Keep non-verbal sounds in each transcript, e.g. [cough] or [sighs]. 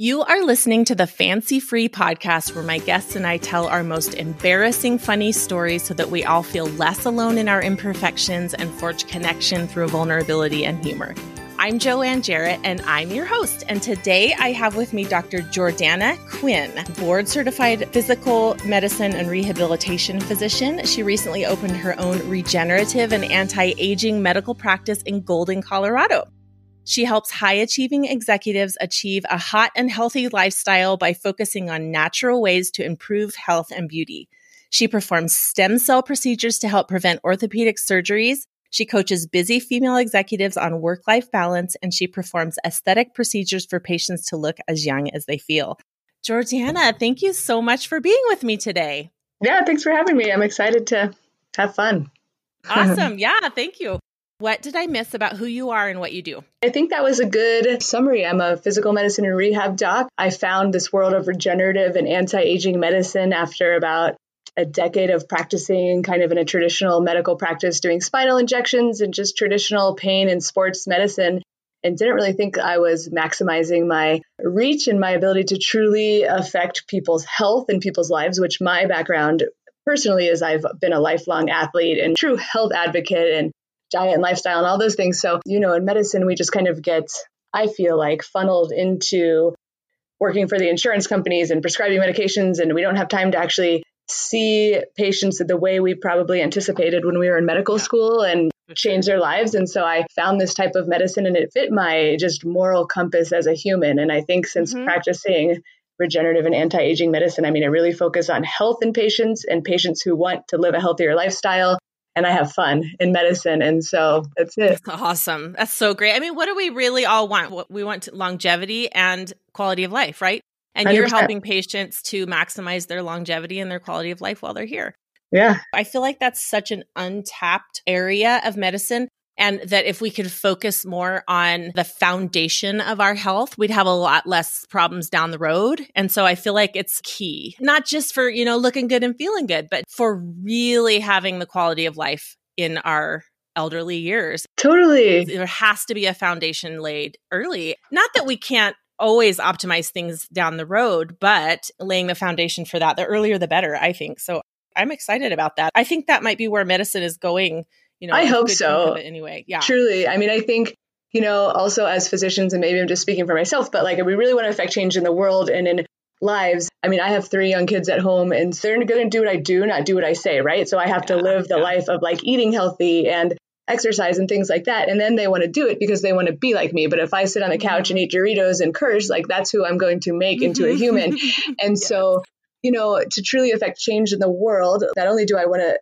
You are listening to the Fancy Free podcast where my guests and I tell our most embarrassing, funny stories so that we all feel less alone in our imperfections and forge connection through vulnerability and humor. I'm Joanne Jarrett and I'm your host. And today I have with me Dr. Jordana Quinn, board certified physical medicine and rehabilitation physician. She recently opened her own regenerative and anti aging medical practice in Golden, Colorado. She helps high achieving executives achieve a hot and healthy lifestyle by focusing on natural ways to improve health and beauty. She performs stem cell procedures to help prevent orthopedic surgeries. She coaches busy female executives on work life balance, and she performs aesthetic procedures for patients to look as young as they feel. Jordana, thank you so much for being with me today. Yeah, thanks for having me. I'm excited to have fun. [laughs] awesome. Yeah, thank you. What did I miss about who you are and what you do? I think that was a good summary. I'm a physical medicine and rehab doc. I found this world of regenerative and anti aging medicine after about a decade of practicing kind of in a traditional medical practice, doing spinal injections and just traditional pain and sports medicine. And didn't really think I was maximizing my reach and my ability to truly affect people's health and people's lives, which my background personally is I've been a lifelong athlete and true health advocate and diet and lifestyle and all those things. So, you know, in medicine, we just kind of get, I feel like, funneled into working for the insurance companies and prescribing medications, and we don't have time to actually see patients the way we probably anticipated when we were in medical school and change their lives. And so I found this type of medicine and it fit my just moral compass as a human. And I think since mm-hmm. practicing regenerative and anti aging medicine, I mean, I really focus on health in patients and patients who want to live a healthier lifestyle and I have fun in medicine. And so that's it. That's awesome. That's so great. I mean, what do we really all want? We want longevity and quality of life, right? And you are helping patients to maximize their longevity and their quality of life while they're here. Yeah. I feel like that's such an untapped area of medicine and that if we could focus more on the foundation of our health, we'd have a lot less problems down the road. And so I feel like it's key, not just for, you know, looking good and feeling good, but for really having the quality of life in our elderly years. Totally. There has to be a foundation laid early. Not that we can't always optimize things down the road, but laying the foundation for that, the earlier the better, I think. So I'm excited about that. I think that might be where medicine is going you know i hope so. anyway. Yeah. Truly. I mean i think you know also as physicians and maybe i'm just speaking for myself but like we really want to affect change in the world and in lives. I mean i have three young kids at home and they're going to do what i do not do what i say right? So i have yeah, to live the yeah. life of like eating healthy and exercise and things like that and then they want to do it because they want to be like me. But if i sit on the couch mm-hmm. and eat doritos and curse like that's who i'm going to make into a human. [laughs] And yes. so you know to truly affect change in the world not only do i want to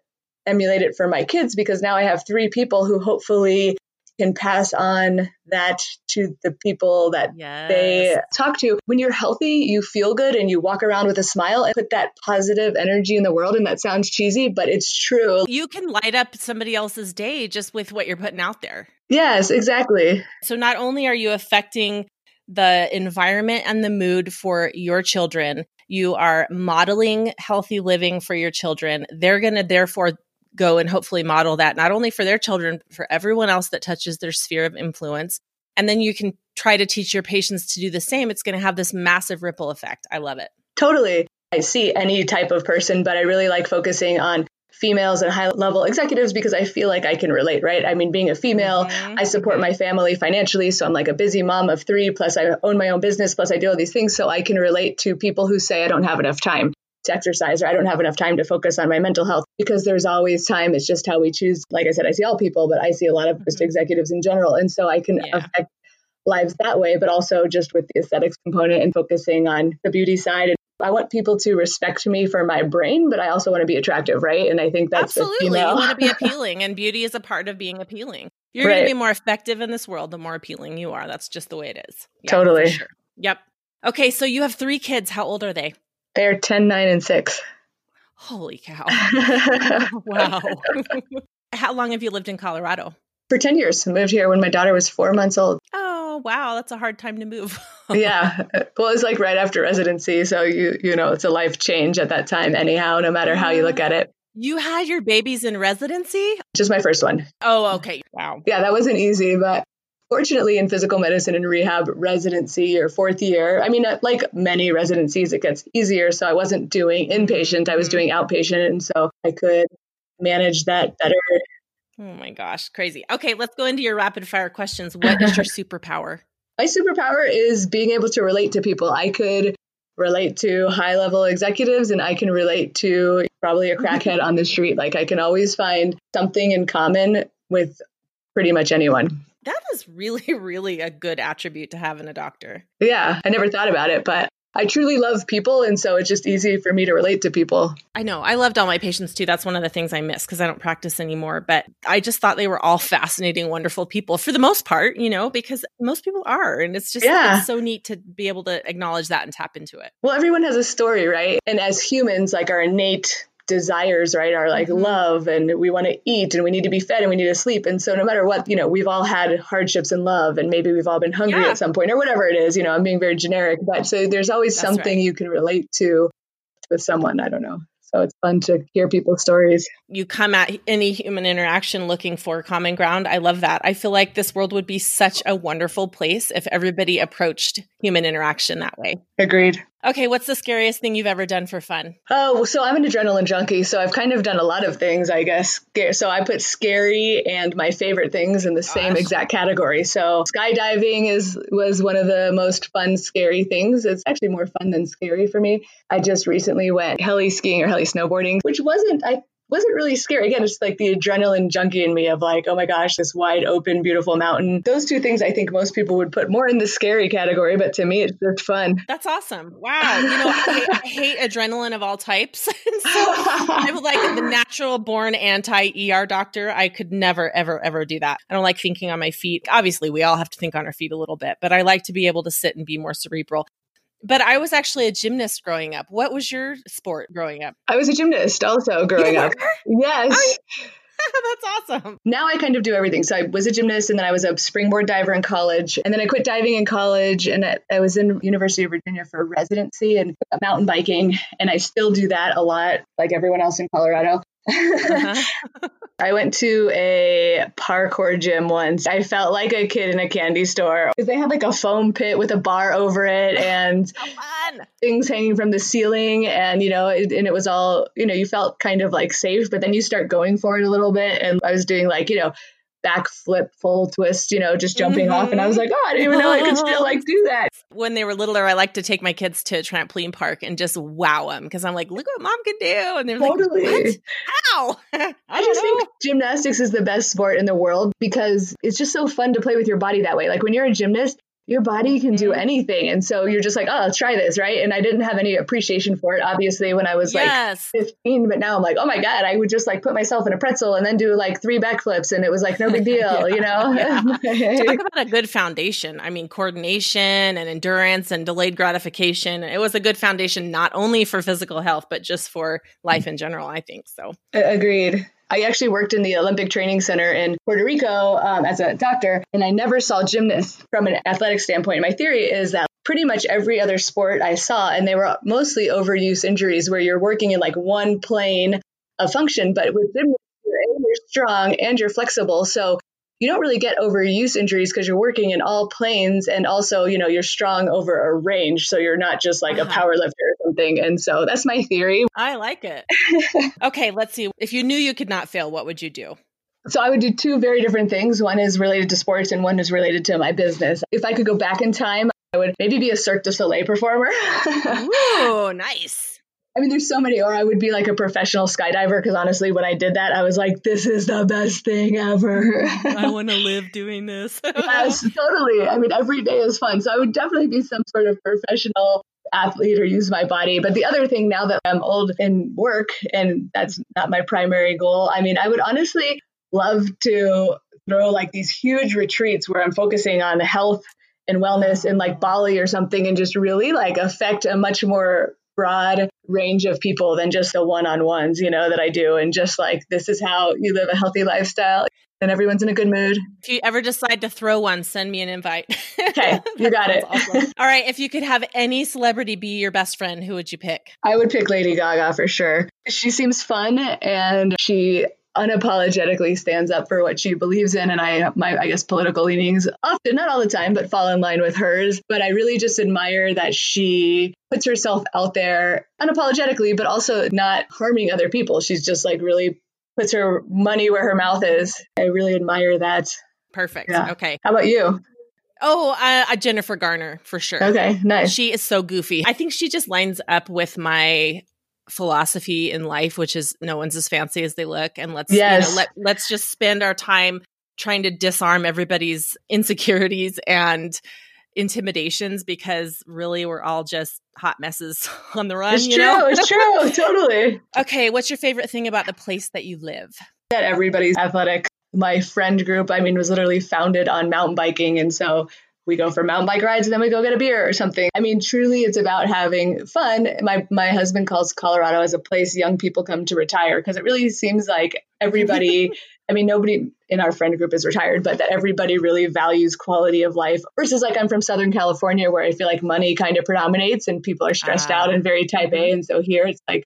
emulate it for my kids because now I have three people who hopefully can pass on that to the people that yes. they talk to. When you're healthy, you feel good and you walk around with a smile and put that positive energy in the world. And that sounds cheesy, but it's true. You can light up somebody else's day just with what you're putting out there. Yes, exactly. So not only are you affecting the environment and the mood for your children, you are modeling healthy living for your children. They're going to therefore go and hopefully model that not only for their children, but for everyone else that touches their sphere of influence. And then you can try to teach your patients to do the same. It's going to have this massive ripple effect. I love it. Totally. I see any type of person, but I really like focusing on females and high level executives because I feel like I can relate, right? I mean, being a female, mm-hmm. I support my family financially. So I'm like a busy mom of three, plus I own my own business, plus I do all these things. So I can relate to people who say I don't have enough time to exercise or I don't have enough time to focus on my mental health because there's always time. It's just how we choose. Like I said, I see all people, but I see a lot of just mm-hmm. executives in general. And so I can yeah. affect lives that way, but also just with the aesthetics component and focusing on the beauty side. And I want people to respect me for my brain, but I also want to be attractive, right? And I think that's absolutely you want to be [laughs] appealing, and beauty is a part of being appealing. You're right. going to be more effective in this world the more appealing you are. That's just the way it is. Yeah, totally. Sure. Yep. Okay, so you have three kids. How old are they? They're 10, 9, and 6. Holy cow. [laughs] wow. [laughs] How long have you lived in Colorado? For 10 years. I moved here when my daughter was four months old. Oh, wow. That's a hard time to move. [laughs] yeah. Well, it's like right after residency. So, you, you know, it's a life change at that time, anyhow, no matter how you look at it. Ah. You had your babies in residency? Just my first one. Oh, okay. Wow. Yeah, that wasn't easy, but Fortunately, in physical medicine and rehab residency or fourth year, I mean, uh, like many residencies, it gets easier. So I wasn't doing inpatient, I was mm-hmm. doing outpatient. And so I could manage that better. Oh my gosh, crazy. Okay, let's go into your rapid fire questions. What is your [laughs] superpower? My superpower is being able to relate to people. I could relate to high level executives and I can relate to probably a crackhead on the street. Like I can always find something in common with pretty much anyone. That is really, [laughs] really a good attribute to have in a doctor. Yeah, I never thought about it, but I truly love people. And so it's just easy for me to relate to people. I know. I loved all my patients too. That's one of the things I miss because I don't practice anymore. But I just thought they were all [laughs] fascinating, wonderful people for the most part, you know, because most people are. And it's just yeah. it's so neat to be able to acknowledge that and tap into it. Well, everyone has a story, right? And as humans, like our innate desires, right, are like mm-hmm. love and we want to eat and we need to be fed and we need to sleep. And so no matter what, you know, we've all had hardships in love and maybe we've all been hungry yeah. at some point or whatever it is, you know, I'm being very generic, but so there's always That's something right. you can relate to with someone. I don't know. So it's fun to hear people's stories. You come at any human interaction looking for common ground. I love that. I feel like this world would be such a wonderful place if everybody approached human interaction that way. Agreed. Okay, what's the scariest thing you've ever done for fun? Oh, so I'm an adrenaline junkie, so I've kind of done a lot of things, I guess. So I put scary and my favorite things in the Gosh. same exact category. So skydiving is was one of the most fun, scary things. It's actually more fun than scary for me. I just recently went heli skiing or heli snowboarding, which wasn't I wasn't really scary. Again, it's like the adrenaline junkie in me of like, oh my gosh, this wide open, beautiful mountain. Those two things I think most people would put more in the scary category, but to me, it's just fun. That's awesome. Wow. You know, I, I hate adrenaline of all types. [laughs] so I'm like the natural born anti ER doctor. I could never, ever, ever do that. I don't like thinking on my feet. Obviously, we all have to think on our feet a little bit, but I like to be able to sit and be more cerebral. But I was actually a gymnast growing up. What was your sport growing up? I was a gymnast also growing up. Yes. Oh, [laughs] That's awesome. Now I kind of do everything. So I was a gymnast and then I was a springboard diver in college. And then I quit diving in college and I was in University of Virginia for residency and mountain biking. And I still do that a lot, like everyone else in Colorado. Uh-huh. [laughs] I went to a parkour gym once. I felt like a kid in a candy store because they had like a foam pit with a bar over it [laughs] and things hanging from the ceiling. And, you know, it, and it was all, you know, you felt kind of like safe, but then you start going for it a little bit. And I was doing like, you know, backflip, full twist, you know, just jumping mm-hmm. off. And I was like, oh, I didn't even know I could still like do that. When they were littler, I like to take my kids to a trampoline park and just wow them because I'm like, look what mom can do. And they're totally. like, what? How? [laughs] I, I just know. think gymnastics is the best sport in the world because it's just so fun to play with your body that way. Like when you're a gymnast, your body can do mm-hmm. anything. And so you're just like, oh, let's try this, right? And I didn't have any appreciation for it, obviously, when I was yes. like 15. But now I'm like, oh my God, I would just like put myself in a pretzel and then do like three backflips. And it was like, no big [laughs] deal, yeah, you know? Yeah. [laughs] Talk about a good foundation. I mean, coordination and endurance and delayed gratification. It was a good foundation, not only for physical health, but just for life in general, I think. So agreed. I actually worked in the Olympic Training Center in Puerto Rico um, as a doctor, and I never saw gymnasts from an athletic standpoint. My theory is that pretty much every other sport I saw, and they were mostly overuse injuries where you're working in like one plane of function, but with gymnasts, you're, you're strong and you're flexible. So you don't really get overuse injuries because you're working in all planes and also, you know, you're strong over a range. So you're not just like uh-huh. a power lifter something. And so that's my theory. I like it. [laughs] okay, let's see. If you knew you could not fail, what would you do? So I would do two very different things. One is related to sports and one is related to my business. If I could go back in time, I would maybe be a Cirque du Soleil performer. [laughs] Ooh, nice. I mean, there's so many, or I would be like a professional skydiver because honestly, when I did that, I was like, this is the best thing ever. I [laughs] want to live doing this. yes, totally. I mean, every day is fun. So I would definitely be some sort of professional athlete or use my body. But the other thing now that I'm old and work and that's not my primary goal, I mean, I would honestly love to throw like these huge retreats where I'm focusing on health and wellness in like Bali or something and just really like affect a much more broad range of people than just the one-on-ones, you know, that I do. And just like, this is how you live a healthy lifestyle and everyone's in a good mood. If you ever decide to throw one, send me an invite. [laughs] Okay, you got it. Awesome. All right, if you could have any celebrity be your best friend, who would you pick? I would pick Lady Gaga for sure. She seems fun and she unapologetically stands up for what she believes in and I my I guess political leanings often not all the time but fall in line with hers but I really just admire that she puts herself out there unapologetically but also not harming other people she's just like really puts her money where her mouth is I really admire that perfect yeah. okay how about you Oh, uh, uh, Jennifer Garner for sure. Okay, nice. She is so goofy. I think she just lines up with my philosophy in life, which is no one's as fancy as they look, and let's yes. you know, let let's just spend our time trying to disarm everybody's [laughs] insecurities and intimidations because really we're all just hot messes [laughs] on the run. It's true. Know? It's [laughs] true. Totally. Okay. What's your favorite thing about the place that you live? That everybody's athletic. My friend group, I mean, was literally founded on mountain biking. And so we go for mountain bike rides and then we go get a beer or something. I mean, truly it's about having fun. My my husband calls Colorado as a place young people come to retire because it really seems like everybody [laughs] I mean, nobody in our friend group is retired, but that everybody really values quality of life versus like I'm from Southern California where I feel like money kind of predominates and people are stressed uh, out and very type A. And so here it's like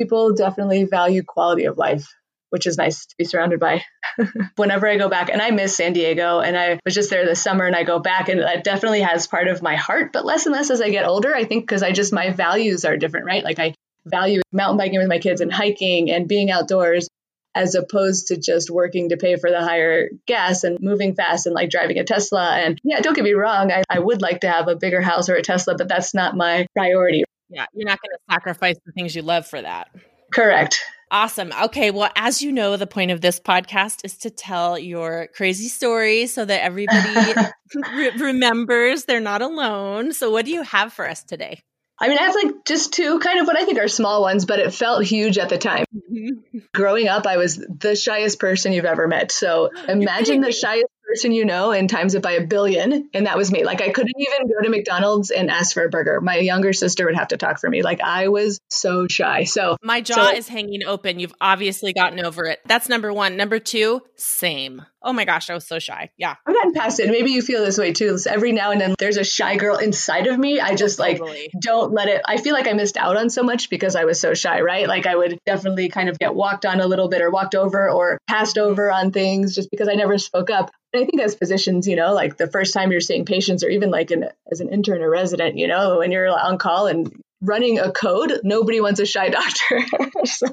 people definitely value quality of life which is nice to be surrounded by. [laughs] Whenever I go back, and I miss San Diego, and I was just there this summer, and I go back, and that definitely has part of my heart, but less and less as I get older. I think because I just, my values are different, right? Like I value mountain biking with my kids and hiking and being outdoors as opposed to just working to pay for the higher gas and moving fast and like driving a Tesla. And yeah, don't get me wrong, I, I would like to have a bigger house or a Tesla, but that's not my priority. Yeah, you're not going to sacrifice the things you love for that. Correct. Awesome. Okay. Well, as you know, the point of this podcast is to tell your crazy stories so that everybody [laughs] re- remembers they're not alone. So, what do you have for us today? I mean, I have like just two kind of what I think are small ones, but it felt huge at the time. Mm-hmm. Growing up, I was the shyest person you've ever met. So [gasps] imagine the shyest person you know and times it by a billion. And that was me. Like I couldn't even go to McDonald's and ask for a burger. My younger sister would have to talk for me. Like I was so shy. So my jaw so, is hanging open. You've obviously gotten over it. That's number one. Number two, same. Oh my gosh, I was so shy. Yeah. I've gotten past it. Maybe you feel this way too. Every now and then there's a shy girl inside of me. I just like don't let it. I feel like I missed out on so much because I was so shy, right? Like I would definitely kind of get walked on a little bit or walked over or passed over on things just because I never spoke up. And I think as physicians, you know, like the first time you're seeing patients or even like an, as an intern or resident, you know, when you're on call and running a code, nobody wants a shy [laughs] doctor. so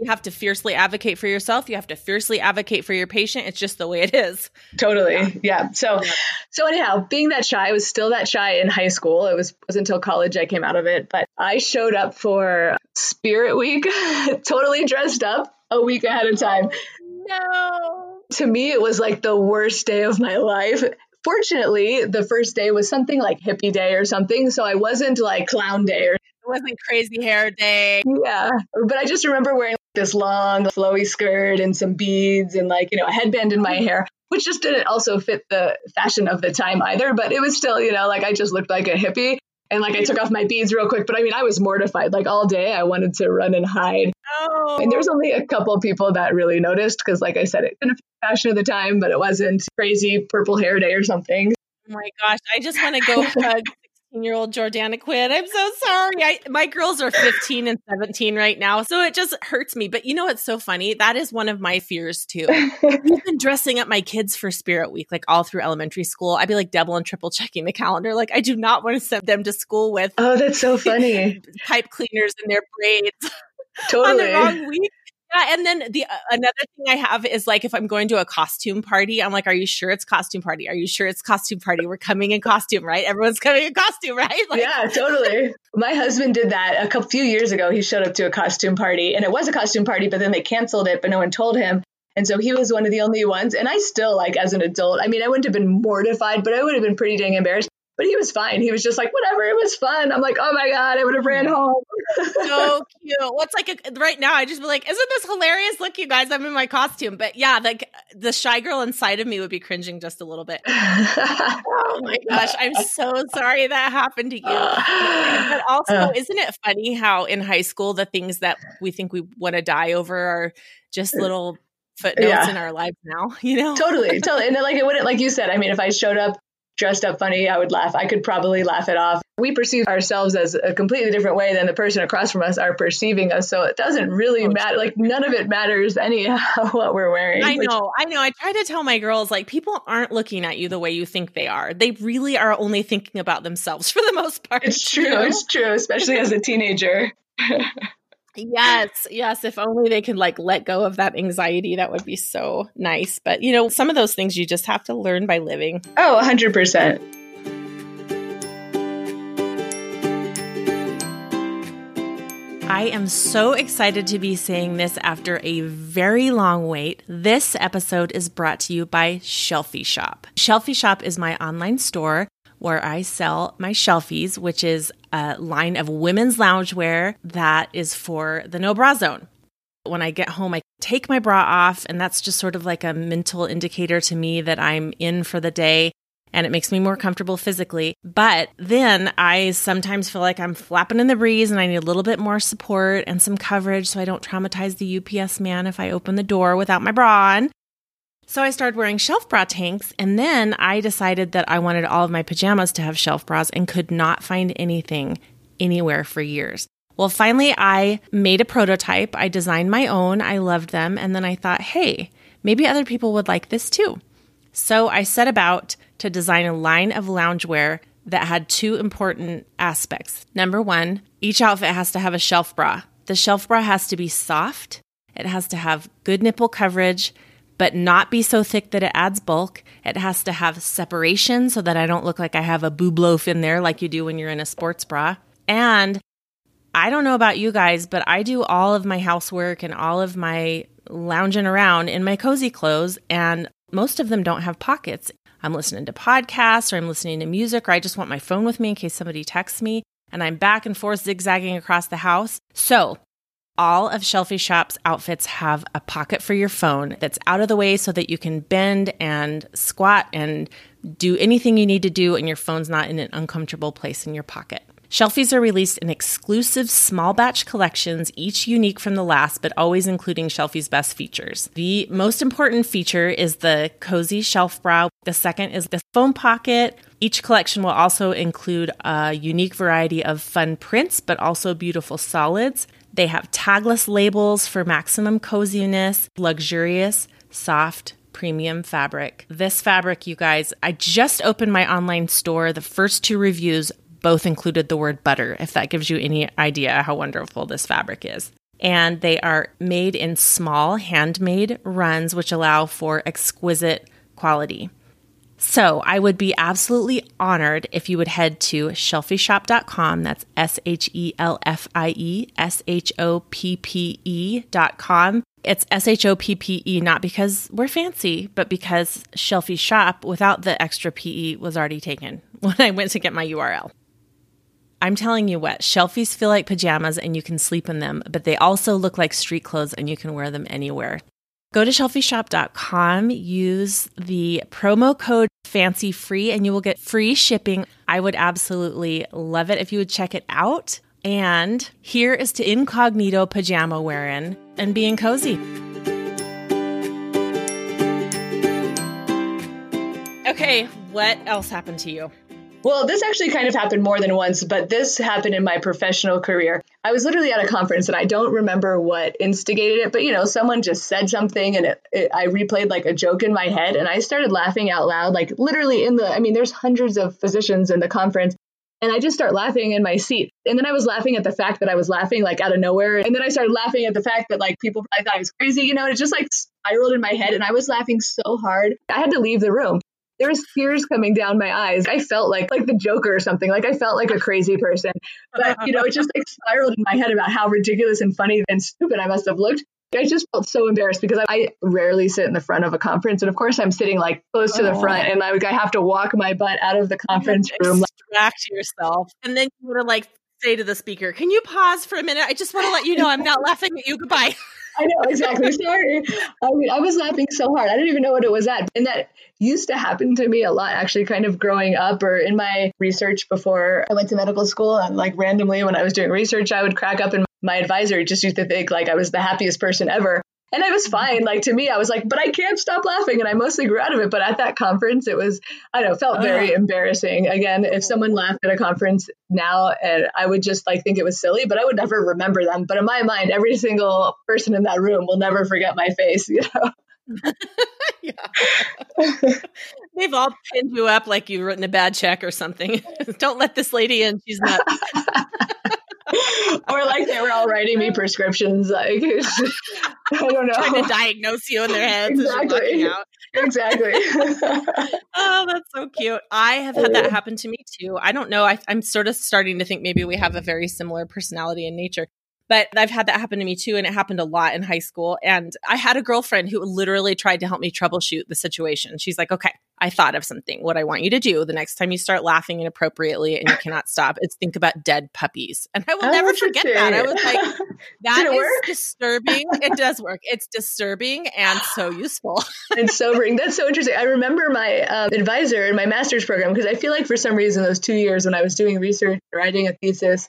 you have to fiercely advocate for yourself. You have to fiercely advocate for your patient. It's just the way it is. Totally. Yeah. yeah. So yeah. so anyhow, being that shy, I was still that shy in high school. It was was until college I came out of it. But I showed up for Spirit Week, [laughs] totally dressed up a week ahead of time. No. To me, it was like the worst day of my life fortunately, the first day was something like hippie day or something. So I wasn't like clown day or it wasn't crazy hair day. Yeah. But I just remember wearing this long, flowy skirt and some beads and like, you know, a headband in my mm-hmm. hair, which just didn't also fit the fashion of the time either. But it was still, you know, like I just looked like a hippie. And like I took off my beads real quick, but I mean, I was mortified. Like all day, I wanted to run and hide. Oh. And there's only a couple people that really noticed because, like I said, it didn't fashion of the time, but it wasn't crazy purple hair day or something. Oh my gosh, I just want to go hug [laughs] 16 year old Jordana Quinn. I'm so sorry. I, my girls are 15 and 17 right now, so it just hurts me. But you know what's so funny? That is one of my fears too. [laughs] I've been dressing up my kids for Spirit Week, like all through elementary school. I'd be like double and triple checking the calendar. Like, I do not want to send them to school with. Oh, that's so funny. [laughs] pipe cleaners in their braids. Totally. on the wrong week. Yeah, and then the uh, another thing I have is like if I'm going to a costume party, I'm like, "Are you sure it's costume party? Are you sure it's costume party? We're coming in costume, right? Everyone's [laughs] coming in costume, right?" Like- yeah, totally. My husband did that a couple few years ago. He showed up to a costume party, and it was a costume party, but then they canceled it, but no one told him. And so he was one of the only ones. And I still, like, as an adult, I mean, I wouldn't have been mortified, but I would have been pretty dang embarrassed. But he was fine. He was just like, whatever, it was fun. I'm like, oh my God, I would have ran home. so cute. What's like a, right now, I just be like, isn't this hilarious? Look, you guys, I'm in my costume. But yeah, like the shy girl inside of me would be cringing just a little bit. [laughs] oh my gosh, I'm so sorry that happened to you. [sighs] But also, uh, isn't it funny how in high school, the things that we think we want to die over are just little footnotes yeah. in our lives now, [laughs] you know? Totally. Totally. And like it wouldn't, like you said, I mean, if I showed up dressed up funny, I would laugh. I could probably laugh it off. We perceive ourselves as a completely different way than the person across from us are perceiving us. So it doesn't really oh, matter. Like none of it matters anyhow [laughs] what we're wearing. I know. I know. I try to tell my girls like people aren't looking at you the way you think they are. They really are only thinking about themselves [laughs] for the most part. It's true. You know? It's true, especially as a teenager. [laughs] yes, yes. If only they could like let go of that anxiety, that would be so nice. But you know, some of those things you just have to learn by living. Oh, 100%. I am so excited to be saying this after a very long wait. This episode is brought to you by Shelfie Shop. Shelfie Shop is my online store where I sell my Shelfies, which is a line of women's loungewear that is for the no bra zone. When I get home, I take my bra off, and that's just sort of like a mental indicator to me that I'm in for the day and it makes me more comfortable physically. But then I sometimes feel like I'm flapping in the breeze and I need a little bit more support and some coverage so I don't traumatize the UPS man if I open the door without my bra on. So I started wearing shelf bra tanks, and then I decided that I wanted all of my pajamas to have shelf bras and could not find anything anywhere for years. Well, finally, I made a prototype. I designed my own. I loved them. And then I thought, hey, maybe other people would like this too. So I set about to design a line of loungewear that had two important aspects. Number one, each outfit has to have a shelf bra. The shelf bra has to be soft, it has to have good nipple coverage, but not be so thick that it adds bulk. It has to have separation so that I don't look like I have a boob loaf in there like you do when you're in a sports bra. And I don't know about you guys, but I do all of my housework and all of my lounging around in my cozy clothes, and most of them don't have pockets. I'm listening to podcasts or I'm listening to music or I just want my phone with me in case somebody texts me and I'm back and forth zigzagging across the house. So, all of Shelfie Shop's outfits have a pocket for your phone that's out of the way so that you can bend and squat and do anything you need to do and your phone's not in an uncomfortable place in your pocket. Shelfies are released in exclusive small batch collections, each unique from the last, but always including Shelfie's best features. The most important feature is the cozy shelf bra. The second is the phone pocket. Each collection will also include a unique variety of fun prints, but also beautiful solids. They have tagless labels for maximum coziness, luxurious, soft, premium fabric. This fabric, you guys, I just opened my online store. The first two reviews both included the word butter, if that gives you any idea how wonderful this fabric is. And they are made in small handmade runs, which allow for exquisite quality. So I would be absolutely honored if you would head to shelfieshoppe.com. That's S H E L F I E S H O P P E.com. It's S H O P P E, not because we're fancy, but because Shelfie Shop without the extra PE was already taken [laughs] when I went to get my URL. I'm telling you what, shelfies feel like pajamas and you can sleep in them, but they also look like street clothes and you can wear them anywhere. Go to shelfieshoppe.com, use the promo code fancy free, and you will get free shipping. I would absolutely love it if you would check it out. And here is to incognito pajama wearing and being cozy. Okay, what else happened to you? Well, this actually kind of happened more than once, but this happened in my professional career. I was literally at a conference and I don't remember what instigated it, but you know, someone just said something and it, it, I replayed like a joke in my head and I started laughing out loud, like literally in the, I mean, there's hundreds of physicians in the conference. And I just start laughing in my seat. And then I was laughing at the fact that I was laughing like out of nowhere. And then I started laughing at the fact that like people probably thought I was crazy, you know, it just like spiraled in my head and I was laughing so hard. I had to leave the room there was tears coming down my eyes. I felt like like the Joker or something. Like I felt like a crazy person. But you know, it just like spiraled in my head about how ridiculous and funny and stupid I must have looked. I just felt so embarrassed because I, rarely sit in the front of a conference, and of course I'm sitting like close to the oh. front, and I, I have to walk my butt out of the conference room. Distract yourself, and then you would have like say to the speaker, "Can you pause for a minute? I just want to let you know I'm not laughing at you. Goodbye." [laughs] I know exactly. Sorry. I mean, I was laughing so hard. I didn't even know what it was at. And that used to happen to me a lot, actually, kind of growing up or in my research before I went to medical school. And like randomly, when I was doing research, I would crack up, and my advisor just used to think like I was the happiest person ever. And it was mm-hmm. fine. Like to me, I was like, but I can't stop laughing. And I mostly grew out of it. But at that conference, it was, I don't know, felt oh, very embarrassing. Again, if someone laughed at a conference now, and I would just like think it was silly, but I would never remember them. But in my mind, every single person in that room will never forget my face, you know? [laughs] [laughs] yeah. [laughs] They've all pinned you up like you've written a bad check or something. Don't let this lady in. She's not. [laughs] or like they were all writing me prescriptions. Like [laughs] I don't know, trying to diagnose you in their heads. Exactly. Exactly. [laughs] oh, that's so cute. I have had that happen to me too. I don't know. I, I'm sort of starting to think maybe we have a very similar personality in nature. But I've had that happen to me too. And it happened a lot in high school. And I had a girlfriend who literally tried to help me troubleshoot the situation. She's like, okay, I thought of something. What I want you to do the next time you start laughing inappropriately and you [laughs] cannot stop is think about dead puppies. And I will oh, never forget that. I was like, [laughs] that is work? disturbing. it [laughs] does work. It's disturbing and so [gasps] useful. and sobering. That's so interesting. I remember my um, advisor in my master's program because I feel like for some reason those two years when I was doing research, writing a thesis,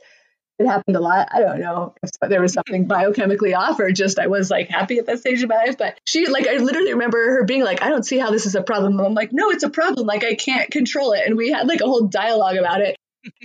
it happened a lot. I don't know if there was something biochemically off or just I was like happy at that stage of my life. But she, like, I literally remember her being like, I don't see how this is a problem. I'm like, no, it's a problem. Like, I can't control it. And we had like a whole dialogue about it.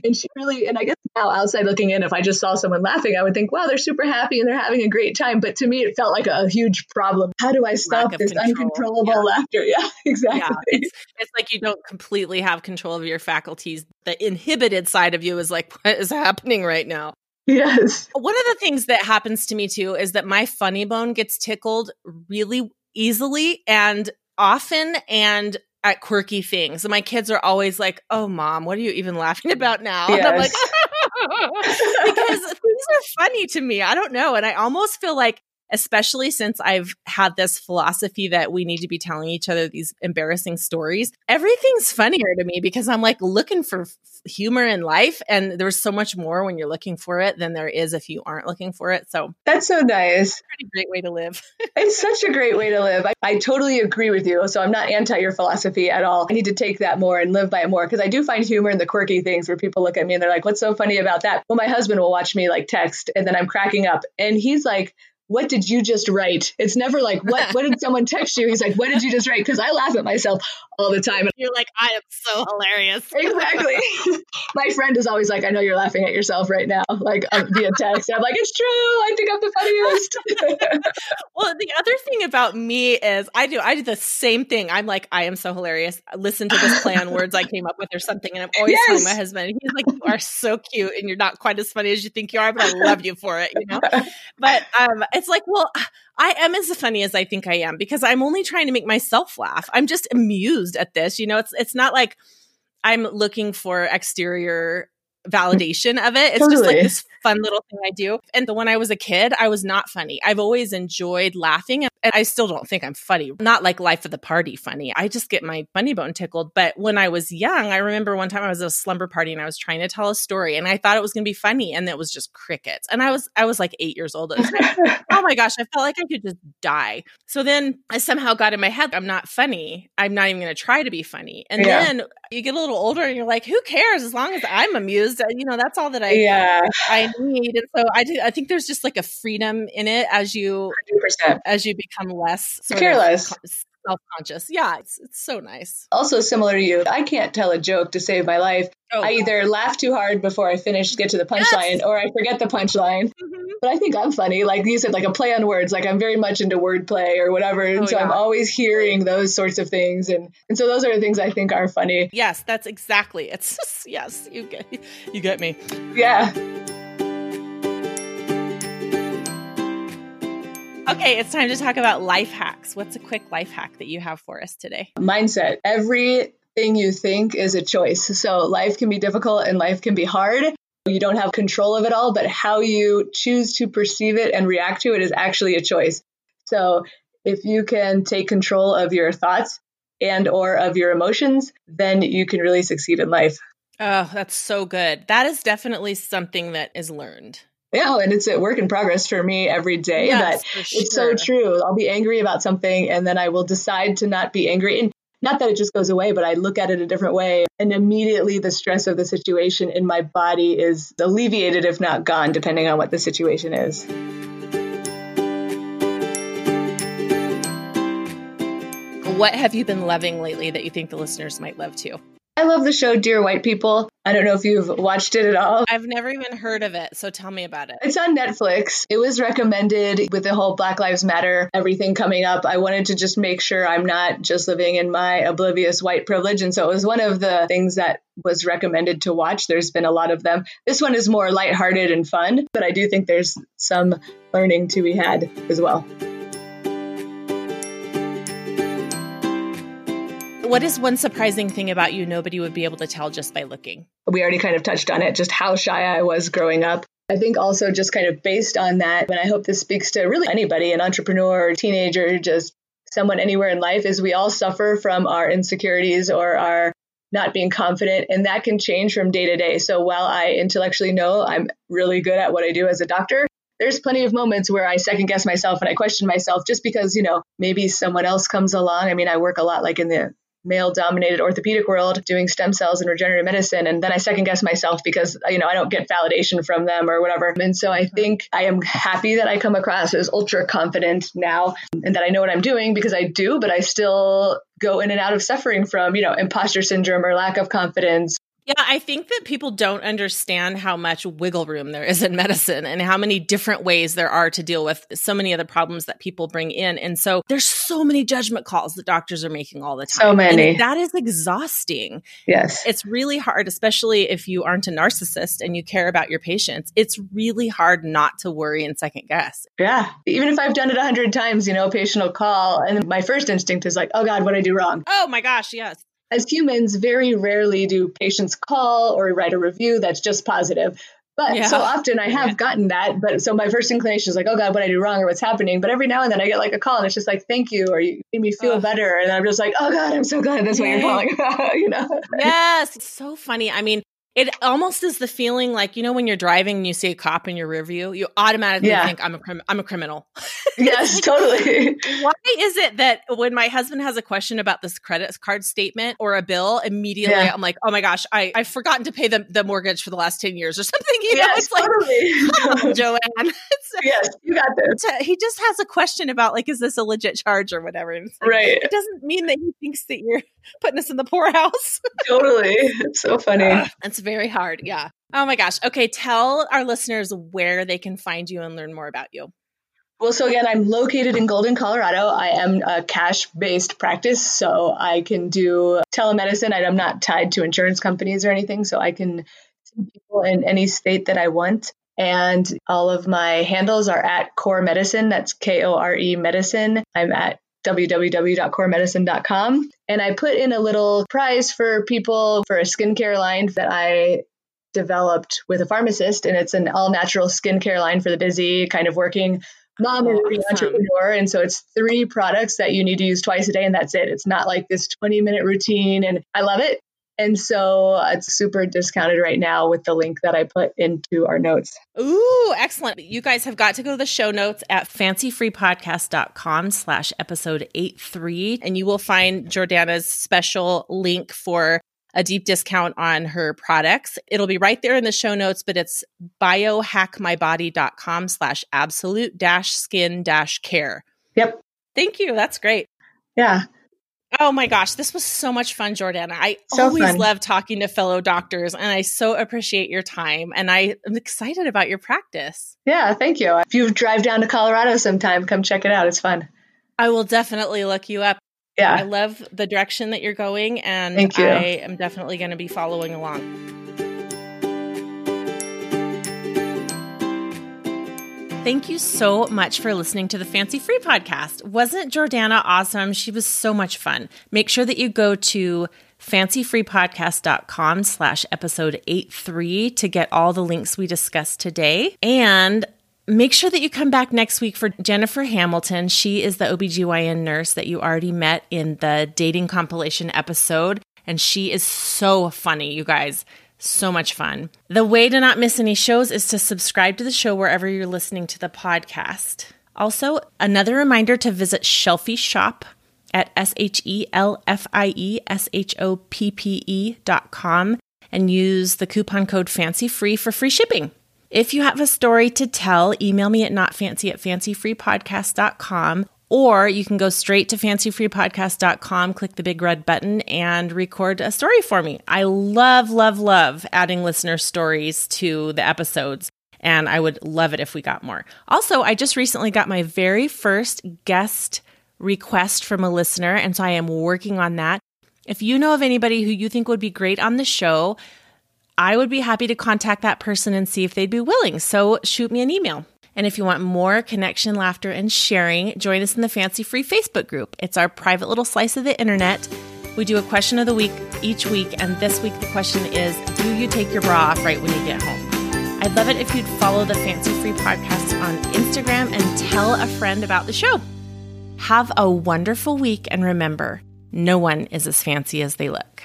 And she really, and I guess now outside looking in, if I just saw someone laughing, I would think, wow, they're super happy and they're having a great time. But to me, it felt like a huge problem. How do I stop this control. uncontrollable yeah. laughter? [laughs] Yeah, exactly. Yeah. It's, it's like you don't completely have control of your faculties. The inhibited side of you is like, [laughs] what is happening right now? Yes. One of the things that happens to me too is that my funny bone gets tickled really easily and often and at quirky things. And my kids are always like, "Oh, mom, what are you even laughing [laughs] about now?" Yes. And I'm like, [laughs] because things are funny to me. I don't know, and I almost feel like especially since I've had this philosophy that we need to be telling each other these embarrassing stories. Everything's funnier to me because I'm like looking for f- humor in life. And there's so much more when you're looking for it than there is if you aren't looking for it. So that's so nice. Pretty great way to live. [laughs] it's such a great way to live. I, I totally agree with you. So I'm not anti your philosophy at all. I need to take that more and live by it more because I do find humor in the quirky things where people look at me and they're like, what's so funny about that? Well, my husband will watch me like text and then I'm cracking up and he's like, what did you just write? It's never like, what, what did [laughs] someone text you? He's like, what did you just write? Because I laugh at myself all the time. You're like, I am so hilarious. [laughs] exactly. [laughs] My friend is always like, I know you're laughing at yourself right now, like uh, via text. I'm like, it's true. I think I'm the funniest. [laughs] well, the other thing about me is I do, I do the same thing. I'm like, I am so hilarious. Listen to this play on words I came up with or something. And I'm always yes. telling my husband, he's like, you are so cute and you're not quite as funny as you think you are, but I love you for it, you know? But um, it's like, well, I am as funny as I think I am because I'm only trying to make myself laugh. I'm just amused at this. You know, it's it's not like I'm looking for exterior validation of it. It's totally. just like this fun little thing I do. And the when I was a kid, I was not funny. I've always enjoyed laughing. And I still don't think I'm funny. Not like life of the party funny. I just get my funny bone tickled. But when I was young, I remember one time I was at a slumber party and I was trying to tell a story and I thought it was going to be funny and it was just crickets. And I was I was like 8 years old. [laughs] oh my gosh, I felt like I could just die. So then I somehow got in my head I'm not funny. I'm not even going to try to be funny. And yeah. then you get a little older and you're like, who cares as long as I'm amused? Uh, you know, that's all that I yeah. I need. And so I do I think there's just like a freedom in it as you 100%. as you become less careless. Self-conscious. Yeah, it's it's so nice. Also similar to you, I can't tell a joke to save my life. Oh, I either laugh too hard before I finish, get to the punchline, yes. or I forget the punchline. Mm-hmm. But I think I'm funny. Like you said, like a play on words. Like I'm very much into wordplay or whatever. And oh, so yeah. I'm always hearing those sorts of things. And and so those are the things I think are funny. Yes, that's exactly. It's just, [laughs] yes, you get you get me. Yeah. Okay, it's time to talk about life hacks. What's a quick life hack that you have for us today? Mindset. Everything you think is a choice. So life can be difficult and life can be hard. You don't have control of it all, but how you choose to perceive it and react to it is actually a choice. So if you can take control of your thoughts and or of your emotions, then you can really succeed in life. Oh, that's so good. That is definitely something that is learned. Yeah, and it's a work in progress for me every day. Yes, that sure. it's so true. I'll be angry about something and then I will decide to not be angry. And not that it just goes away, but I look at it a different way. And immediately the stress of the situation in my body is alleviated, if not gone, depending on what the situation is. What have you been loving lately that you think the listeners might love too? I love the show Dear White People. I don't know if you've watched it at all. I've never even heard of it, so tell me about it. It's on Netflix. It was recommended with the whole Black Lives Matter, everything coming up. I wanted to just make sure I'm not just living in my oblivious white privilege. And so it was one of the things that was recommended to watch. There's been a lot of them. This one is more lighthearted and fun, but I do think there's some learning to be had as well. What is one surprising thing about you nobody would be able to tell just by looking? We already kind of touched on it, just how shy I was growing up. I think also just kind of based on that, and I hope this speaks to really anybody, an entrepreneur, teenager, just someone anywhere in life, is we all suffer from our insecurities or our not being confident, and that can change from day to day. So while I intellectually know I'm really good at what I do as a doctor, there's plenty of moments where I second guess myself and I question myself just because, you know, maybe someone else comes along. I mean, I work a lot like in the male dominated orthopedic world doing stem cells and regenerative medicine. And then I second guess myself because, you know, I don't get validation from them or whatever. And so I think I am happy that I come across as ultra confident now and that I know what I'm doing because I do, but I still go in and out of suffering from, you know, imposter syndrome or lack of confidence yeah, I think that people don't understand how much wiggle room there is in medicine and how many different ways there are to deal with so many of the problems that people bring in. And so there's so many judgment calls that doctors are making all the time. So many. And that is exhausting. Yes. It's really hard, especially if you aren't a narcissist and you care about your patients. It's really hard not to worry and second guess. Yeah. Even if I've done it a hundred times, you know, a patient will call and my first instinct is like, oh God, what did I do wrong? Oh my gosh, yes as humans, very rarely do patients call or write a review that's just positive. But yeah. so often I have yeah. gotten that. But so my first inclination is like, oh God, what I do wrong or what's happening. But every now and then I get like a call and it's just like, thank you, or you made me feel better. And I'm just like, oh God, I'm so glad that's what you're calling [laughs] about, you know? Yes. It's so funny. I mean, it almost is the feeling like you know when you're driving and you see a cop in your rear view, you automatically yeah. think I'm a crim- I'm a criminal. [laughs] yes, totally. [laughs] Why is it that when my husband has a question about this credit card statement or a bill, immediately yeah. I'm like, oh my gosh, I I've forgotten to pay the, the mortgage for the last ten years or [laughs] something. You know, yes, it's like totally. Joanne. yes, you got this. He just has a question about like, is this a legit charge or whatever? Like, right. It doesn't mean that he thinks that you're putting us in the poorhouse. totally. It's so funny. Uh, it's very hard. Yeah. Oh my gosh. Okay. Tell our listeners where they can find you and learn more about you. Well, so again, I'm located in Golden, Colorado. I am a cash based practice, so I can do telemedicine. I'm not tied to insurance companies or anything, so I can see people in any state that I want. And all of my handles are at Kore Medicine. That's K O R E Medicine. I'm at www.koremedicine.com. And I put in a little prize for people for a skincare line that I developed with a pharmacist. And it's an all natural skincare line for the busy, kind of working mom or awesome. entrepreneur. And so it's three products that you need to use twice a day, and that's it. It's not like this 20 minute routine. And I love it. And so uh, it's super discounted right now with the link that I put into our notes. Ooh, excellent. You guys have got to go to the show notes at fancyfreepodcast.com slash episode 83. And you will find Jordana's special link for a deep discount on her products. It'll be right there in the show notes, but it's biohackmybody.com slash absolute dash skin dash care. Yep. Thank you. That's great. Yeah. Oh my gosh, this was so much fun, Jordana. I so always fun. love talking to fellow doctors and I so appreciate your time and I am excited about your practice. Yeah, thank you. If you drive down to Colorado sometime, come check it out. It's fun. I will definitely look you up. Yeah. I love the direction that you're going and. I am definitely going to be following along. Thank you so much for listening to the Fancy Free podcast. Wasn't Jordana awesome? She was so much fun. Make sure that you go to fancyfreepodcast.com slash episode 83 to get all the links we discussed today. And make sure that you come back next week for Jennifer Hamilton. She is the OBGYN nurse that you already met in the dating compilation episode. And she is so funny, you guys. So much fun. The way to not miss any shows is to subscribe to the show wherever you're listening to the podcast. Also, another reminder to visit Shelfie Shop at S H E L F I E S H O P P E dot com and use the coupon code fancy free for free shipping. If you have a story to tell, email me at notfancy at fancyfreepodcast.com Or you can go straight to fancyfreepodcast.com, click the big red button, and record a story for me. I love, love, love adding listener stories to the episodes, and I would love it if we got more. Also, I just recently got my very first guest request from a listener, and so I am working on that. If you know of anybody who you think would be great on the show, I would be happy to contact that person and see if they'd be willing. So shoot me an email. And if you want more connection, laughter, and sharing, join us in the Fancy Free Facebook group. It's our private little slice of the internet. We do a question of the week each week, and this week the question is Do you take your bra off right when you get home? I'd love it if you'd follow the Fancy Free podcast on Instagram and tell a friend about the show. Have a wonderful week, and remember, no one is as fancy as they look.